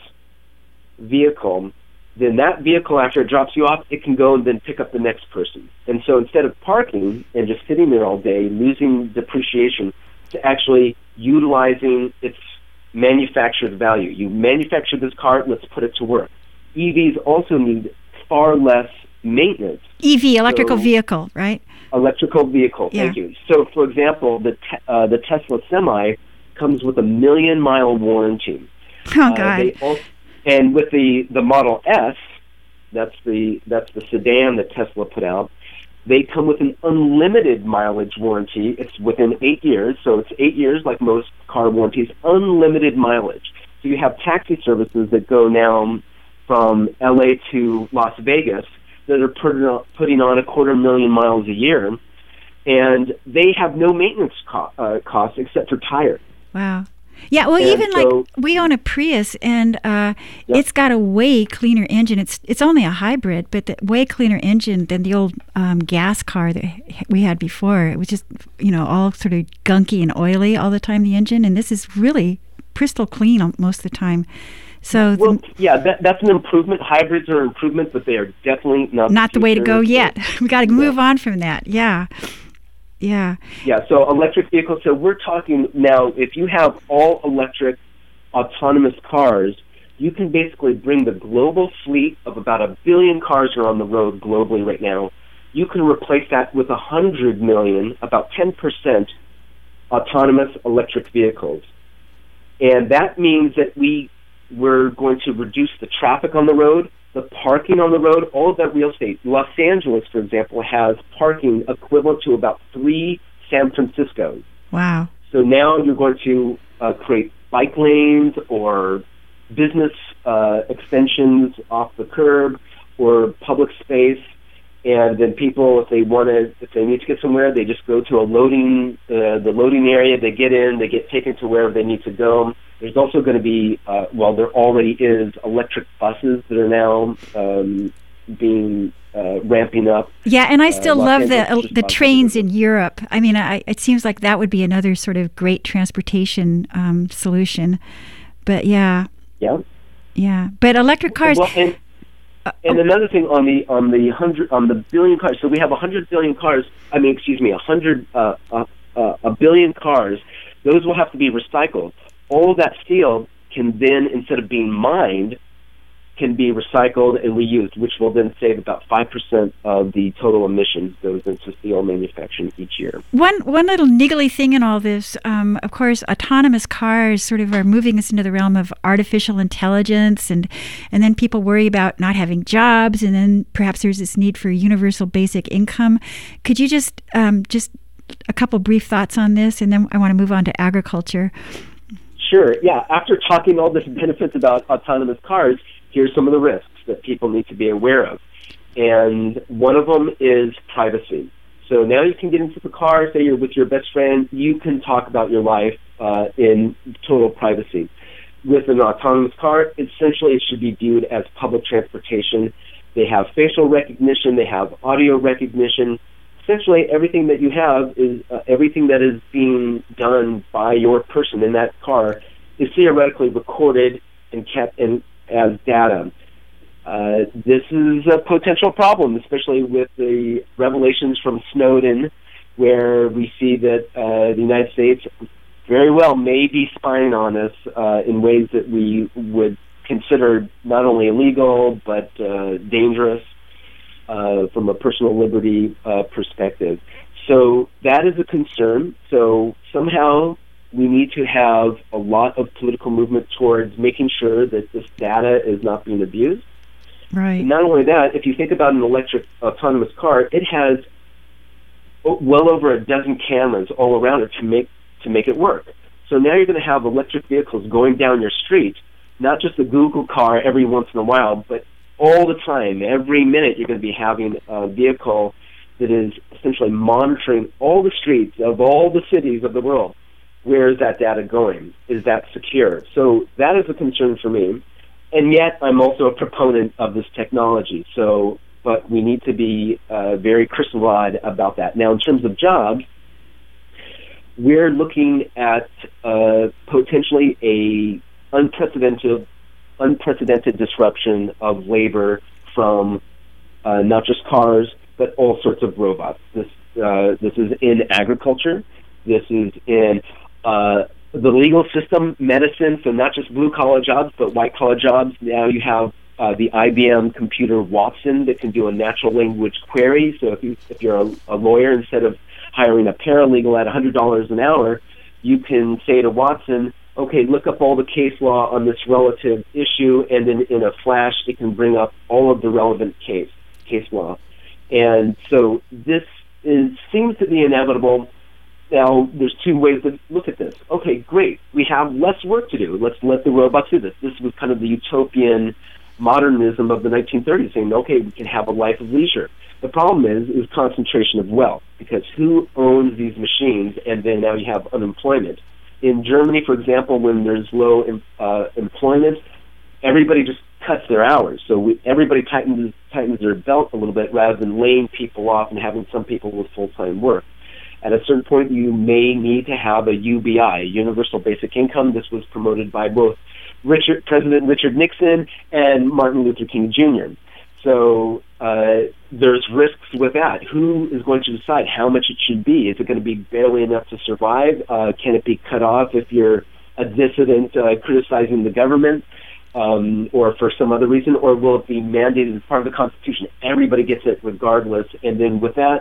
vehicle, then that vehicle, after it drops you off, it can go and then pick up the next person. And so instead of parking and just sitting there all day, losing depreciation, to actually utilizing its manufactured value. You manufacture this car, let's put it to work. EVs also need far less maintenance. EV, electrical so, vehicle, right? Electrical vehicle, yeah. thank you. So, for example, the, te- uh, the Tesla Semi comes with a million mile warranty. Oh, uh, God. Also, and with the, the Model S, that's the, that's the sedan that Tesla put out, they come with an unlimited mileage warranty. It's within eight years, so it's eight years like most car warranties, unlimited mileage. So you have taxi services that go now from LA to Las Vegas that are putting on a quarter million miles a year, and they have no maintenance co- uh, costs except for tires. Wow. Yeah, well, and even so, like we own a Prius, and uh, it's got a way cleaner engine. It's it's only a hybrid, but the way cleaner engine than the old um, gas car that we had before. It was just you know all sort of gunky and oily all the time. The engine, and this is really crystal clean most of the time. So well, the, yeah, that, that's an improvement. Hybrids are an improvement, but they are definitely not not the, the way to go yet. we got to move on from that. Yeah. Yeah. Yeah. So electric vehicles. So we're talking now. If you have all electric, autonomous cars, you can basically bring the global fleet of about a billion cars are on the road globally right now. You can replace that with a hundred million, about ten percent, autonomous electric vehicles, and that means that we we're going to reduce the traffic on the road, the parking on the road, all of that real estate. Los Angeles, for example, has parking equivalent to about three San Franciscos. Wow. So now you're going to uh, create bike lanes or business uh, extensions off the curb or public space. And then people, if they want to, if they need to get somewhere, they just go to a loading, uh, the loading area. They get in, they get taken to wherever they need to go there's also going to be, uh, well, there already is electric buses that are now um, being uh, ramping up. Yeah, and I uh, still uh, love the the trains in Europe. I mean, I, it seems like that would be another sort of great transportation um, solution. But yeah. Yeah. Yeah, but electric cars. Well, and, uh, and another thing on the on the hundred on the billion cars. So we have a hundred billion cars. I mean, excuse me, a hundred uh, uh, uh, a billion cars. Those will have to be recycled all that steel can then, instead of being mined, can be recycled and reused, which will then save about five percent of the total emissions goes into steel manufacturing each year. One one little niggly thing in all this, um, of course, autonomous cars sort of are moving us into the realm of artificial intelligence, and and then people worry about not having jobs, and then perhaps there's this need for universal basic income. Could you just um, just a couple brief thoughts on this, and then I want to move on to agriculture. Sure. Yeah. After talking all the benefits about autonomous cars, here's some of the risks that people need to be aware of. And one of them is privacy. So now you can get into the car, say you're with your best friend, you can talk about your life uh, in total privacy. With an autonomous car, essentially it should be viewed as public transportation. They have facial recognition, they have audio recognition, essentially everything that you have is uh, everything that is being done by your person in that car is theoretically recorded and kept in, as data. Uh, this is a potential problem, especially with the revelations from Snowden, where we see that uh, the United States very well may be spying on us uh, in ways that we would consider not only illegal but uh, dangerous uh, from a personal liberty uh, perspective. So that is a concern. So somehow we need to have a lot of political movement towards making sure that this data is not being abused. Right. Not only that, if you think about an electric autonomous car, it has well over a dozen cameras all around it to make to make it work. So now you're going to have electric vehicles going down your street, not just a Google car every once in a while, but all the time, every minute, you're going to be having a vehicle that is essentially monitoring all the streets of all the cities of the world. Where is that data going? Is that secure? So that is a concern for me. And yet, I'm also a proponent of this technology. So, but we need to be uh, very crystal-eyed about that. Now, in terms of jobs, we're looking at uh, potentially a unprecedented unprecedented disruption of labor from uh, not just cars but all sorts of robots. This uh, this is in agriculture. This is in uh, the legal system, medicine. So not just blue collar jobs but white collar jobs. Now you have uh, the IBM computer Watson that can do a natural language query. So if you if you're a, a lawyer, instead of hiring a paralegal at $100 an hour, you can say to Watson, okay, look up all the case law on this relative issue, and then in a flash, it can bring up all of the relevant case case law. And so this is seems to be inevitable. Now, there's two ways to look at this. Okay, great. We have less work to do. Let's let the robots do this. This was kind of the utopian modernism of the 1930s, saying, okay, we can have a life of leisure. The problem is is concentration of wealth because who owns these machines, and then now you have unemployment. In Germany, for example, when there's low uh, employment, everybody just cuts their hours. So we, everybody tightens tightens their belt a little bit rather than laying people off and having some people with full time work. At a certain point, you may need to have a UBI, universal basic income. This was promoted by both Richard, President Richard Nixon and Martin Luther King Jr. So uh, there's risks with that. Who is going to decide how much it should be? Is it going to be barely enough to survive? Uh, can it be cut off if you're a dissident uh, criticizing the government? Um, or for some other reason, or will it be mandated as part of the Constitution? Everybody gets it regardless. And then with that,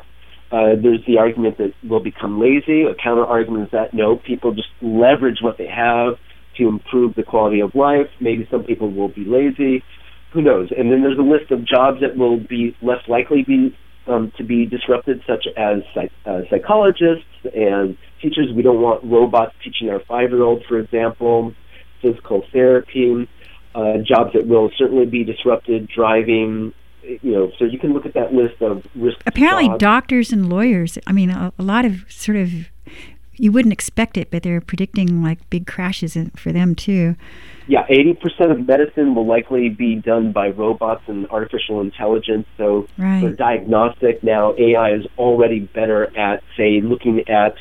uh, there's the argument that we'll become lazy. A counter argument is that no, people just leverage what they have to improve the quality of life. Maybe some people will be lazy who knows? And then there's a list of jobs that will be less likely be um, to be disrupted, such as psych- uh, psychologists and teachers. We don't want robots teaching our five-year-old, for example. Physical therapy, uh, jobs that will certainly be disrupted. Driving, you know. So you can look at that list of risk. Apparently, jobs. doctors and lawyers. I mean, a, a lot of sort of you wouldn't expect it, but they're predicting like big crashes in, for them too. Yeah, 80% of medicine will likely be done by robots and artificial intelligence. So right. for diagnostic, now AI is already better at, say, looking at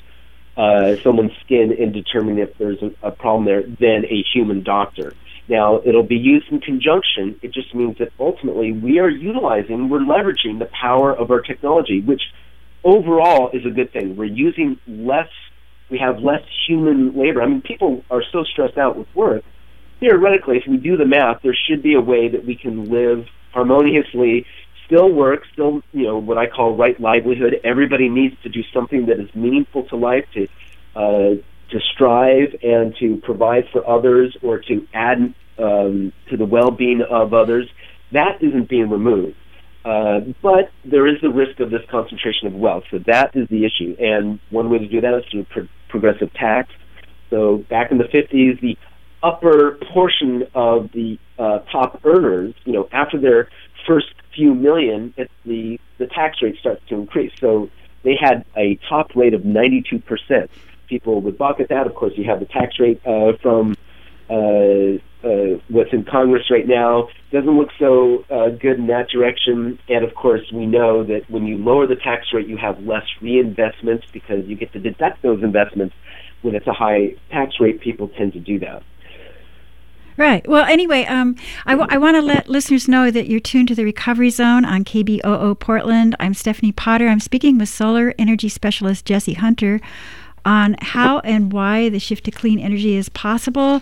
uh, someone's skin and determining if there's a, a problem there than a human doctor. Now, it'll be used in conjunction. It just means that ultimately we are utilizing, we're leveraging the power of our technology, which overall is a good thing. We're using less we have less human labor. I mean, people are so stressed out with work. Theoretically, if we do the math, there should be a way that we can live harmoniously, still work, still, you know, what I call right livelihood. Everybody needs to do something that is meaningful to life, to uh, to strive and to provide for others, or to add um, to the well-being of others. That isn't being removed. Uh, but there is the risk of this concentration of wealth. So that is the issue. And one way to do that is through pro- progressive tax. So back in the 50s, the upper portion of the uh, top earners, you know, after their first few million, it, the the tax rate starts to increase. So they had a top rate of 92 percent. People would balk at that. Of course, you have the tax rate uh, from uh, uh, what's in Congress right now doesn't look so uh, good in that direction. And of course, we know that when you lower the tax rate, you have less reinvestments because you get to deduct those investments. When it's a high tax rate, people tend to do that. Right. Well, anyway, um, I, w- I want to let listeners know that you're tuned to the Recovery Zone on KBOO Portland. I'm Stephanie Potter. I'm speaking with solar energy specialist Jesse Hunter on how and why the shift to clean energy is possible.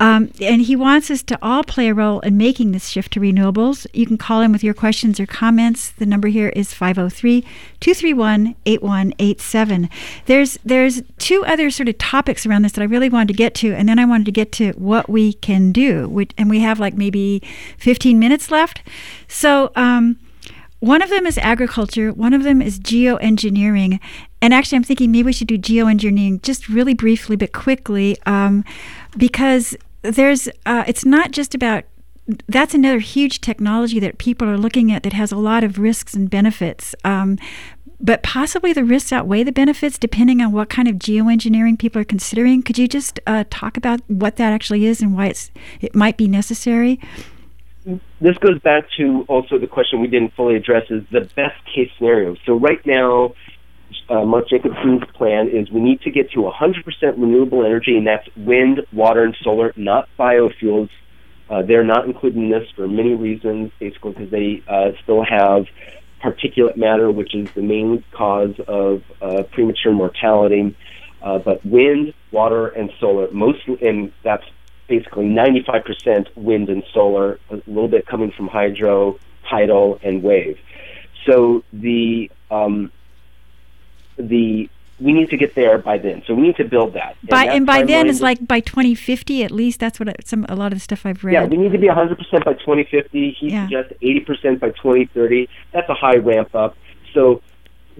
Um, and he wants us to all play a role in making this shift to renewables. You can call in with your questions or comments. The number here is 503 231 8187. There's there's two other sort of topics around this that I really wanted to get to, and then I wanted to get to what we can do. and we have like maybe 15 minutes left. So, um, one of them is agriculture, one of them is geoengineering. And actually, I'm thinking maybe we should do geoengineering just really briefly but quickly um, because there's, uh, it's not just about that's another huge technology that people are looking at that has a lot of risks and benefits. Um, but possibly the risks outweigh the benefits depending on what kind of geoengineering people are considering. Could you just uh, talk about what that actually is and why it's it might be necessary? This goes back to also the question we didn't fully address is the best case scenario. So right now, uh, Mark Jacobson's plan is we need to get to 100% renewable energy, and that's wind, water, and solar, not biofuels. Uh, they're not included in this for many reasons, basically because they uh, still have particulate matter, which is the main cause of uh, premature mortality. Uh, but wind, water, and solar, mostly, and that's basically 95% wind and solar, a little bit coming from hydro, tidal, and wave. So the um, the we need to get there by then. So we need to build that. By and, and by then is like by 2050 at least. That's what I, some a lot of the stuff I've read. Yeah, we need to be 100% by 2050. He yeah. suggests 80% by 2030. That's a high ramp up. So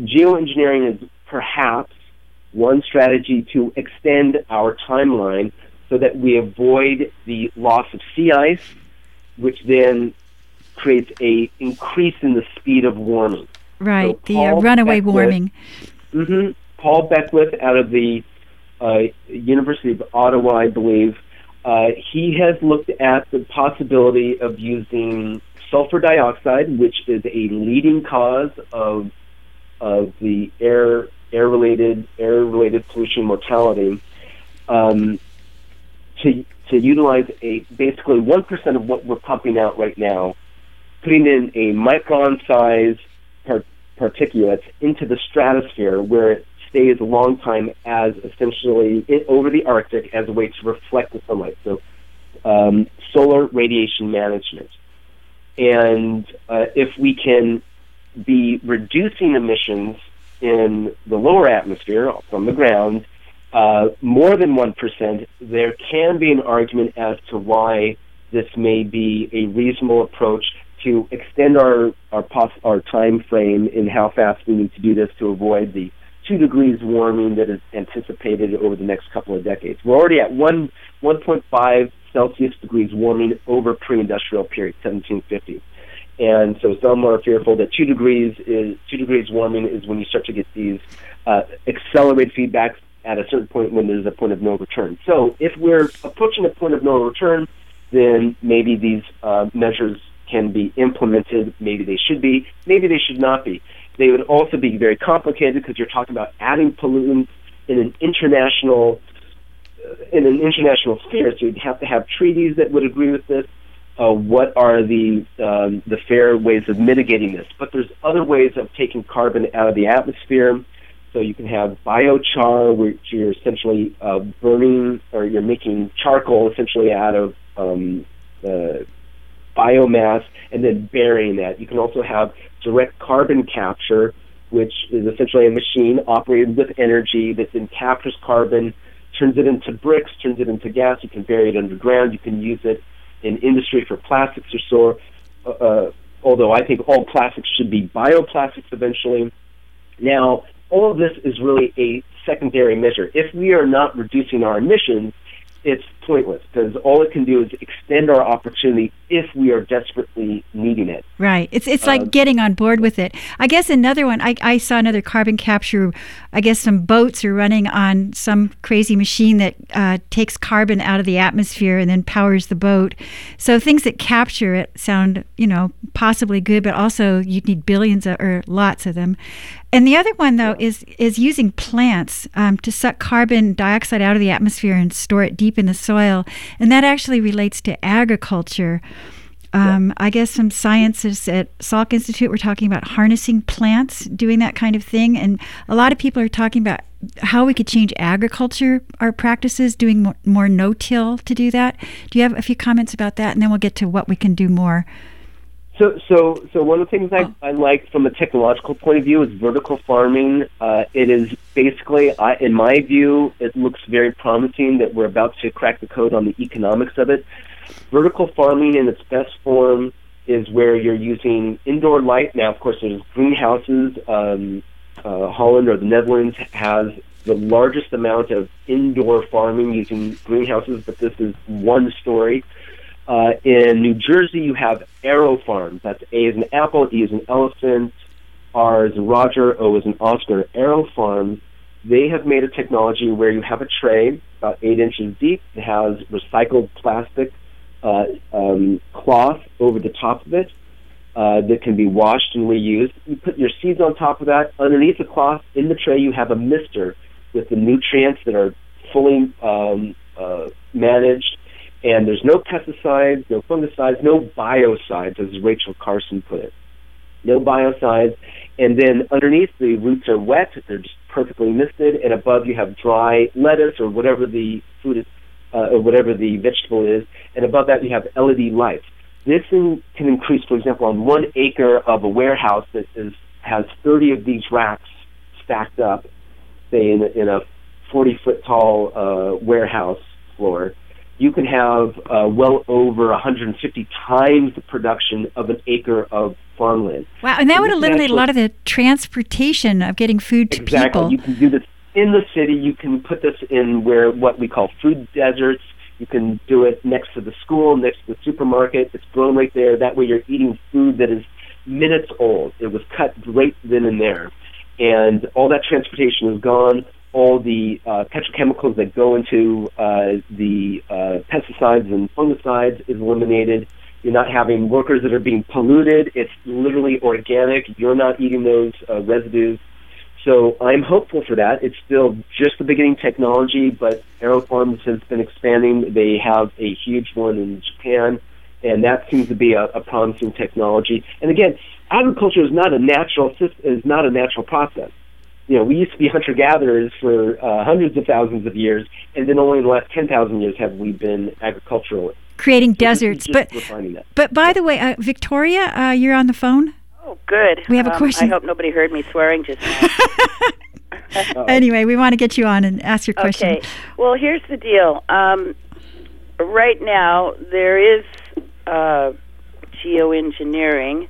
geoengineering is perhaps one strategy to extend our timeline so that we avoid the loss of sea ice, which then creates a increase in the speed of warming. Right, so the uh, runaway Beckwith, warming. Mm-hmm, Paul Beckwith out of the uh, University of Ottawa, I believe, uh, he has looked at the possibility of using sulfur dioxide, which is a leading cause of of the air air related air related pollution mortality. Um, to to utilize a basically one percent of what we're pumping out right now, putting in a micron size par- particulates into the stratosphere where it stays a long time as essentially it, over the Arctic as a way to reflect the sunlight. So um, solar radiation management, and uh, if we can be reducing emissions in the lower atmosphere from the ground uh, more than 1%, there can be an argument as to why this may be a reasonable approach to extend our our, pos- our time frame in how fast we need to do this to avoid the two degrees warming that is anticipated over the next couple of decades. We're already at one 1.5 Celsius degrees warming over pre-industrial period, 1750. And so some are fearful that two degrees is two degrees warming is when you start to get these uh, accelerated feedbacks at a certain point when there's a point of no return. So if we're approaching a point of no return, then maybe these uh, measures can be implemented. Maybe they should be. Maybe they should not be. They would also be very complicated because you're talking about adding pollutants in an international uh, in an international sphere. So you'd have to have treaties that would agree with this. Uh, what are the um, the fair ways of mitigating this? But there's other ways of taking carbon out of the atmosphere so you can have biochar, which you're essentially uh, burning or you're making charcoal essentially out of um, biomass and then burying that. You can also have direct carbon capture, which is essentially a machine operated with energy that then captures carbon, turns it into bricks, turns it into gas. You can bury it underground. You can use it in industry for plastics or so. Uh, uh although I think all plastics should be bioplastics eventually. Now, all of this is really a secondary measure. If we are not reducing our emissions, it's pointless because all it can do is extend our opportunity if we are desperately needing it. Right. It's it's like um, getting on board with it. I guess another one. I, I saw another carbon capture. I guess some boats are running on some crazy machine that uh, takes carbon out of the atmosphere and then powers the boat. So things that capture it sound you know possibly good, but also you'd need billions of, or lots of them. And the other one though is is using plants um, to suck carbon dioxide out of the atmosphere and store it deep in the soil soil. And that actually relates to agriculture. Um, I guess some scientists at Salk Institute were talking about harnessing plants, doing that kind of thing. And a lot of people are talking about how we could change agriculture, our practices, doing more, more no till to do that. Do you have a few comments about that? And then we'll get to what we can do more. So, so, so one of the things I, I like from a technological point of view is vertical farming. Uh, it is basically, I, in my view, it looks very promising that we're about to crack the code on the economics of it. Vertical farming in its best form is where you're using indoor light. Now, of course, there's greenhouses. Um, uh, Holland or the Netherlands has the largest amount of indoor farming using greenhouses, but this is one story. Uh, in New Jersey, you have AeroFarms. That's A is an apple, E is an elephant, R is Roger, O is an Oscar. AeroFarms, they have made a technology where you have a tray about eight inches deep. It has recycled plastic uh, um, cloth over the top of it uh, that can be washed and reused. You put your seeds on top of that. Underneath the cloth, in the tray, you have a mister with the nutrients that are fully um, uh, managed. And there's no pesticides, no fungicides, no biocides, as Rachel Carson put it. No biocides. And then underneath, the roots are wet, they're just perfectly misted, and above you have dry lettuce or whatever the food is, uh, or whatever the vegetable is, and above that you have LED lights. This in, can increase, for example, on one acre of a warehouse that is, has 30 of these racks stacked up, say in, in a 40 foot tall uh, warehouse floor, you can have uh, well over 150 times the production of an acre of farmland. Wow, and that would eliminate a lot of the transportation of getting food to people. exactly. people. You can do this in the city. You can put this in where what we call food deserts you can do it next to the school, next to the supermarket. It's grown right there. That way, you're eating food that is minutes old. It was cut right then and there, and all that transportation is gone. All the uh, petrochemicals that go into uh, the uh, pesticides and fungicides is eliminated. You're not having workers that are being polluted. It's literally organic. You're not eating those uh, residues. So I'm hopeful for that. It's still just the beginning technology, but AeroFarms has been expanding. They have a huge one in Japan, and that seems to be a, a promising technology. And again, agriculture is not a natural is not a natural process. You know, we used to be hunter gatherers for uh, hundreds of thousands of years, and then only in the last ten thousand years have we been agricultural. Creating deserts, but but by the way, uh, Victoria, uh, you're on the phone. Oh, good. We have a um, question. I hope nobody heard me swearing just now. anyway, we want to get you on and ask your question. Okay. Well, here's the deal. Um, right now, there is uh, geoengineering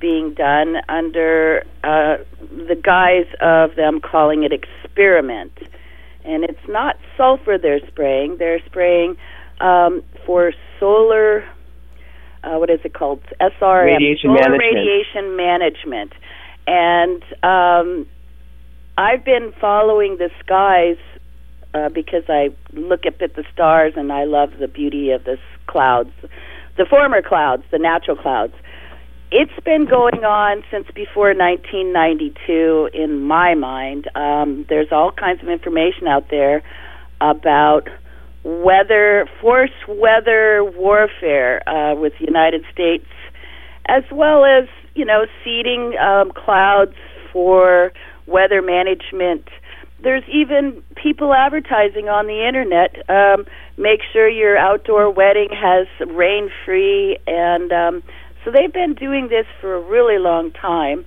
being done under uh, the guise of them calling it experiment. And it's not sulfur they're spraying, they're spraying um, for solar uh, what is it called? SRM, radiation solar management. radiation management. And um, I've been following the skies uh, because I look up at the stars and I love the beauty of the clouds, the former clouds, the natural clouds. It's been going on since before 1992, in my mind. Um, there's all kinds of information out there about weather, force weather warfare uh, with the United States, as well as you know seeding um, clouds for weather management. There's even people advertising on the internet. Um, make sure your outdoor wedding has rain free, and um, so they've been doing this for a really long time.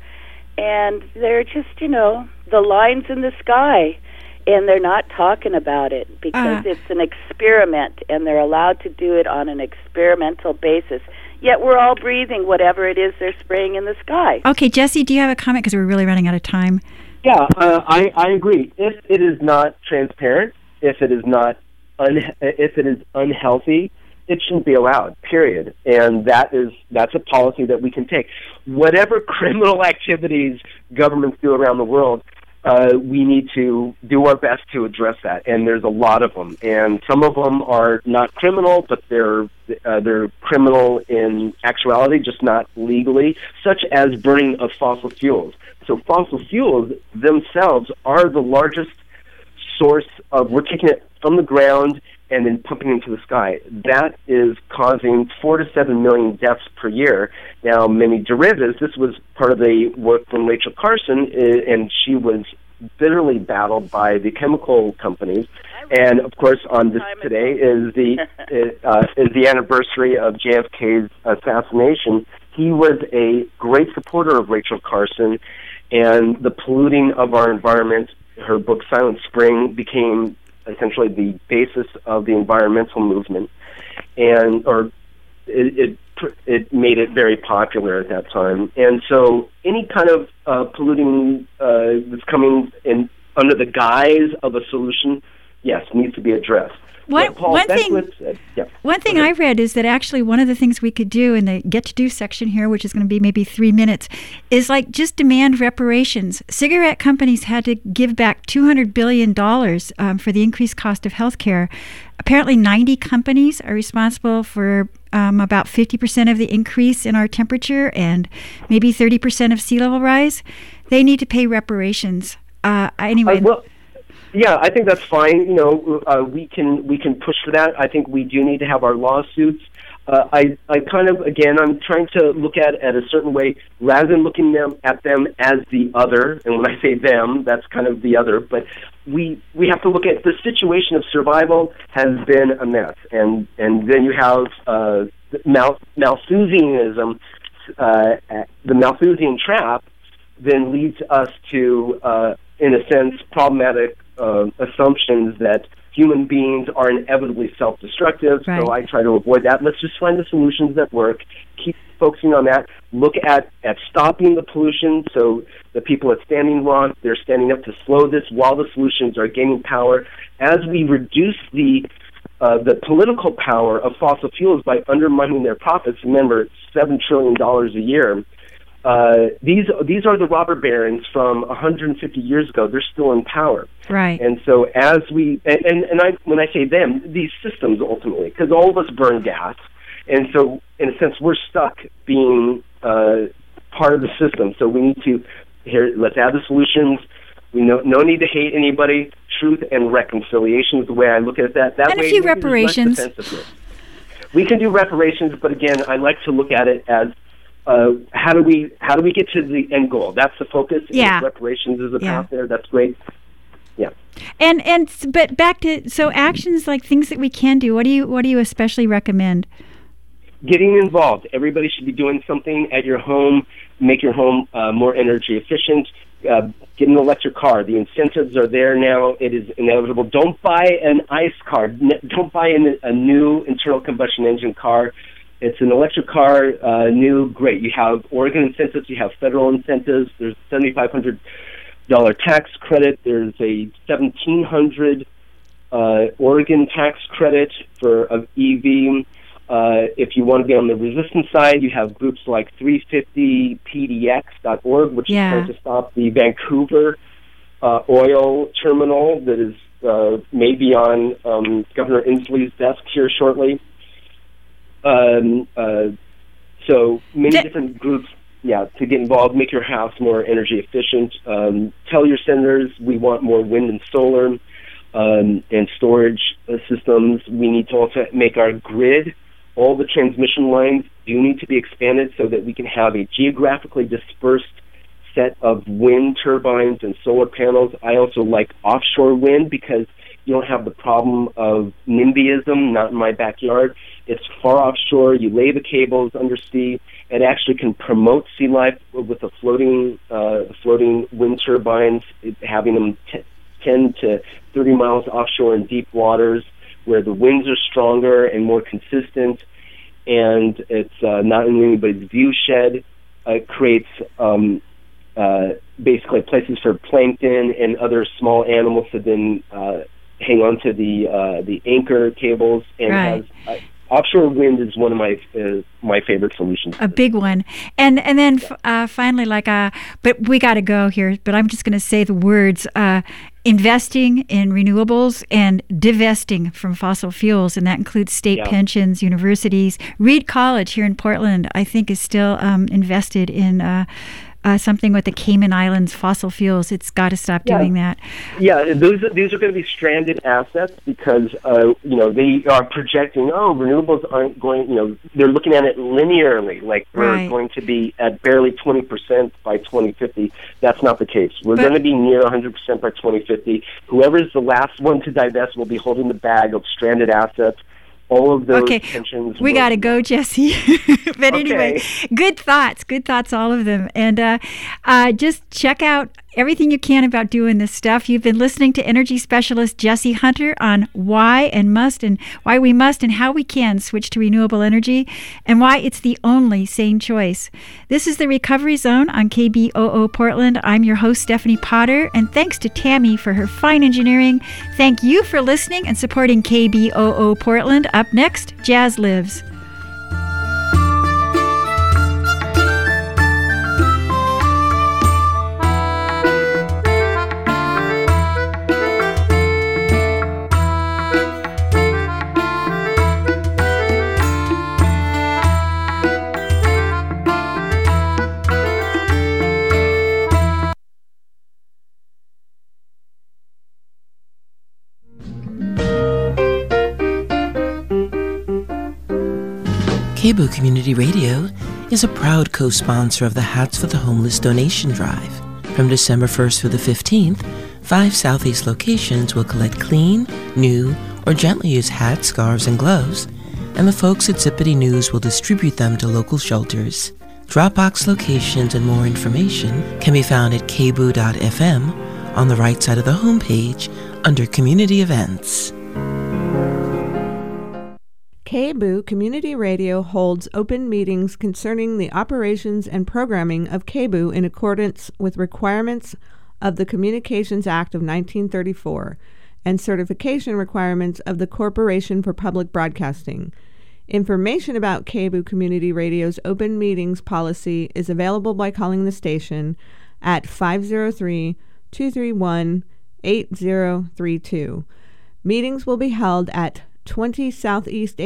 And they're just, you know, the lines in the sky and they're not talking about it because uh. it's an experiment and they're allowed to do it on an experimental basis yet we're all breathing whatever it is they're spraying in the sky okay jesse do you have a comment because we're really running out of time yeah uh, I, I agree if it is not transparent if it is not un- if it is unhealthy it shouldn't be allowed period and that is that's a policy that we can take whatever criminal activities governments do around the world uh, we need to do our best to address that. And there's a lot of them, and some of them are not criminal, but they're uh, they're criminal in actuality, just not legally, such as burning of fossil fuels. So fossil fuels themselves are the largest source of. We're taking it from the ground and then pumping into the sky. That is causing four to seven million deaths per year. Now, many derivatives. This was part of the work from Rachel Carson, uh, and she was bitterly battled by the chemical companies. And of course, on this today is the uh, is the anniversary of JFK's assassination. He was a great supporter of Rachel Carson, and the polluting of our environment. Her book Silent Spring became essentially the basis of the environmental movement, and or it, it it made it very popular at that time. And so, any kind of uh, polluting uh, that's coming in under the guise of a solution, yes, needs to be addressed. One, one thing, uh, yeah. one thing I read is that actually one of the things we could do in the get to do section here, which is going to be maybe three minutes, is like just demand reparations. Cigarette companies had to give back $200 billion um, for the increased cost of health care. Apparently, 90 companies are responsible for um, about 50% of the increase in our temperature and maybe 30% of sea level rise. They need to pay reparations. Uh, anyway. Uh, well, yeah, I think that's fine. You know, uh, we can we can push for that. I think we do need to have our lawsuits. Uh, I I kind of again I'm trying to look at at a certain way rather than looking them at them as the other. And when I say them, that's kind of the other. But we we have to look at the situation of survival has been a mess, and and then you have uh, Mal- Malthusianism, uh, the Malthusian trap, then leads us to, uh, in a sense, problematic uh, assumptions that human beings are inevitably self-destructive. Right. So I try to avoid that. Let's just find the solutions that work. Keep focusing on that. Look at at stopping the pollution. So the people at Standing Rock, they're standing up to slow this while the solutions are gaining power. As we reduce the uh, the political power of fossil fuels by undermining their profits. Remember, seven trillion dollars a year. Uh, these these are the robber barons from 150 years ago. They're still in power, right? And so as we and and, and I when I say them, these systems ultimately, because all of us burn gas, and so in a sense we're stuck being uh, part of the system. So we need to here. Let's add the solutions. We no no need to hate anybody. Truth and reconciliation is the way I look at that. That And a few maybe there's less reparations. We can do reparations, but again, I like to look at it as uh, how do we how do we get to the end goal? That's the focus. and reparations is a Yeah. path there. That's great. Yeah. And and but back to so actions like things that we can do. What do you what do you especially recommend? getting involved. Everybody should be doing something at your home, make your home uh, more energy efficient. Uh, get an electric car. The incentives are there now. It is inevitable. Don't buy an ICE car. Don't buy an, a new internal combustion engine car. It's an electric car, uh, new, great. You have Oregon incentives. You have federal incentives. There's seventy five hundred dollar tax credit. There's a seventeen hundred uh, Oregon tax credit for of EV. Uh, if you want to be on the resistance side, you have groups like 350pdx.org, which Yeah. is trying to stop the Vancouver uh, oil terminal that is uh, maybe on um, Governor Inslee's desk here shortly. Um, uh, so many Da- different groups, yeah, to get involved, make your house more energy efficient. Um, tell your senators we want more wind and solar um, and storage uh, systems. We need to also make our grid. All the transmission lines do need to be expanded so that we can have a geographically dispersed set of wind turbines and solar panels. I also like offshore wind because you don't have the problem of NIMBYism, not in my backyard. It's far offshore. You lay the cables undersea. It actually can promote sea life with the floating, uh, floating wind turbines, having them t- 10 to 30 miles offshore in deep waters where the winds are stronger and more consistent. And it's uh, not in anybody's view shed. Uh, it creates um, uh, basically places for plankton and other small animals to then uh, hang onto the uh, the anchor cables and Right. has uh, offshore wind is one of my uh, my favorite solutions. A big one, and and then uh, finally, like uh, but we got to go here. But I'm just going to say the words: uh, investing in renewables and divesting from fossil fuels, and that includes state Yeah. pensions, universities. Reed College here in Portland, I think, is still um, invested in. Uh, something with the Cayman Islands fossil fuels. It's got to stop Yeah. doing that. Yeah, those these are going to be stranded assets because uh, you know they are projecting. Oh, renewables aren't going. You know, they're looking at it linearly, like we're Right. going to be at barely twenty percent by twenty fifty. That's not the case. We're But- going to be near one hundred percent by twenty fifty. Whoever is the last one to divest will be holding the bag of stranded assets. All of those Okay, pensions. We got to go, Jesse. but anyway, good thoughts, good thoughts, all of them. And uh, uh, just check out everything you can about doing this stuff. You've been listening to energy specialist Jesse Hunter on why and must and why we must and how we can switch to renewable energy and why it's the only sane choice. This is the Recovery Zone on KBOO Portland. I'm your host, Stephanie Potter, and thanks to Tammy for her fine engineering. Thank you for listening and supporting KBOO Portland. Up next, Jazz Lives. KBOO Community Radio is a proud co sponsor of the Hats for the Homeless donation drive. From December 1st through the 15th, five Southeast locations will collect clean, new, or gently used hats, scarves, and gloves, and the folks at Zippity News will distribute them to local shelters. Dropbox locations and more information can be found at kboo.fm on the right side of the homepage under Community Events. KBOO Community Radio holds open meetings concerning the operations and programming of KBOO in accordance with requirements of the Communications Act of 1934 and certification requirements of the Corporation for Public Broadcasting. Information about KBOO Community Radio's open meetings policy is available by calling the station at 503 231 8032. Meetings will be held at 20 Southeast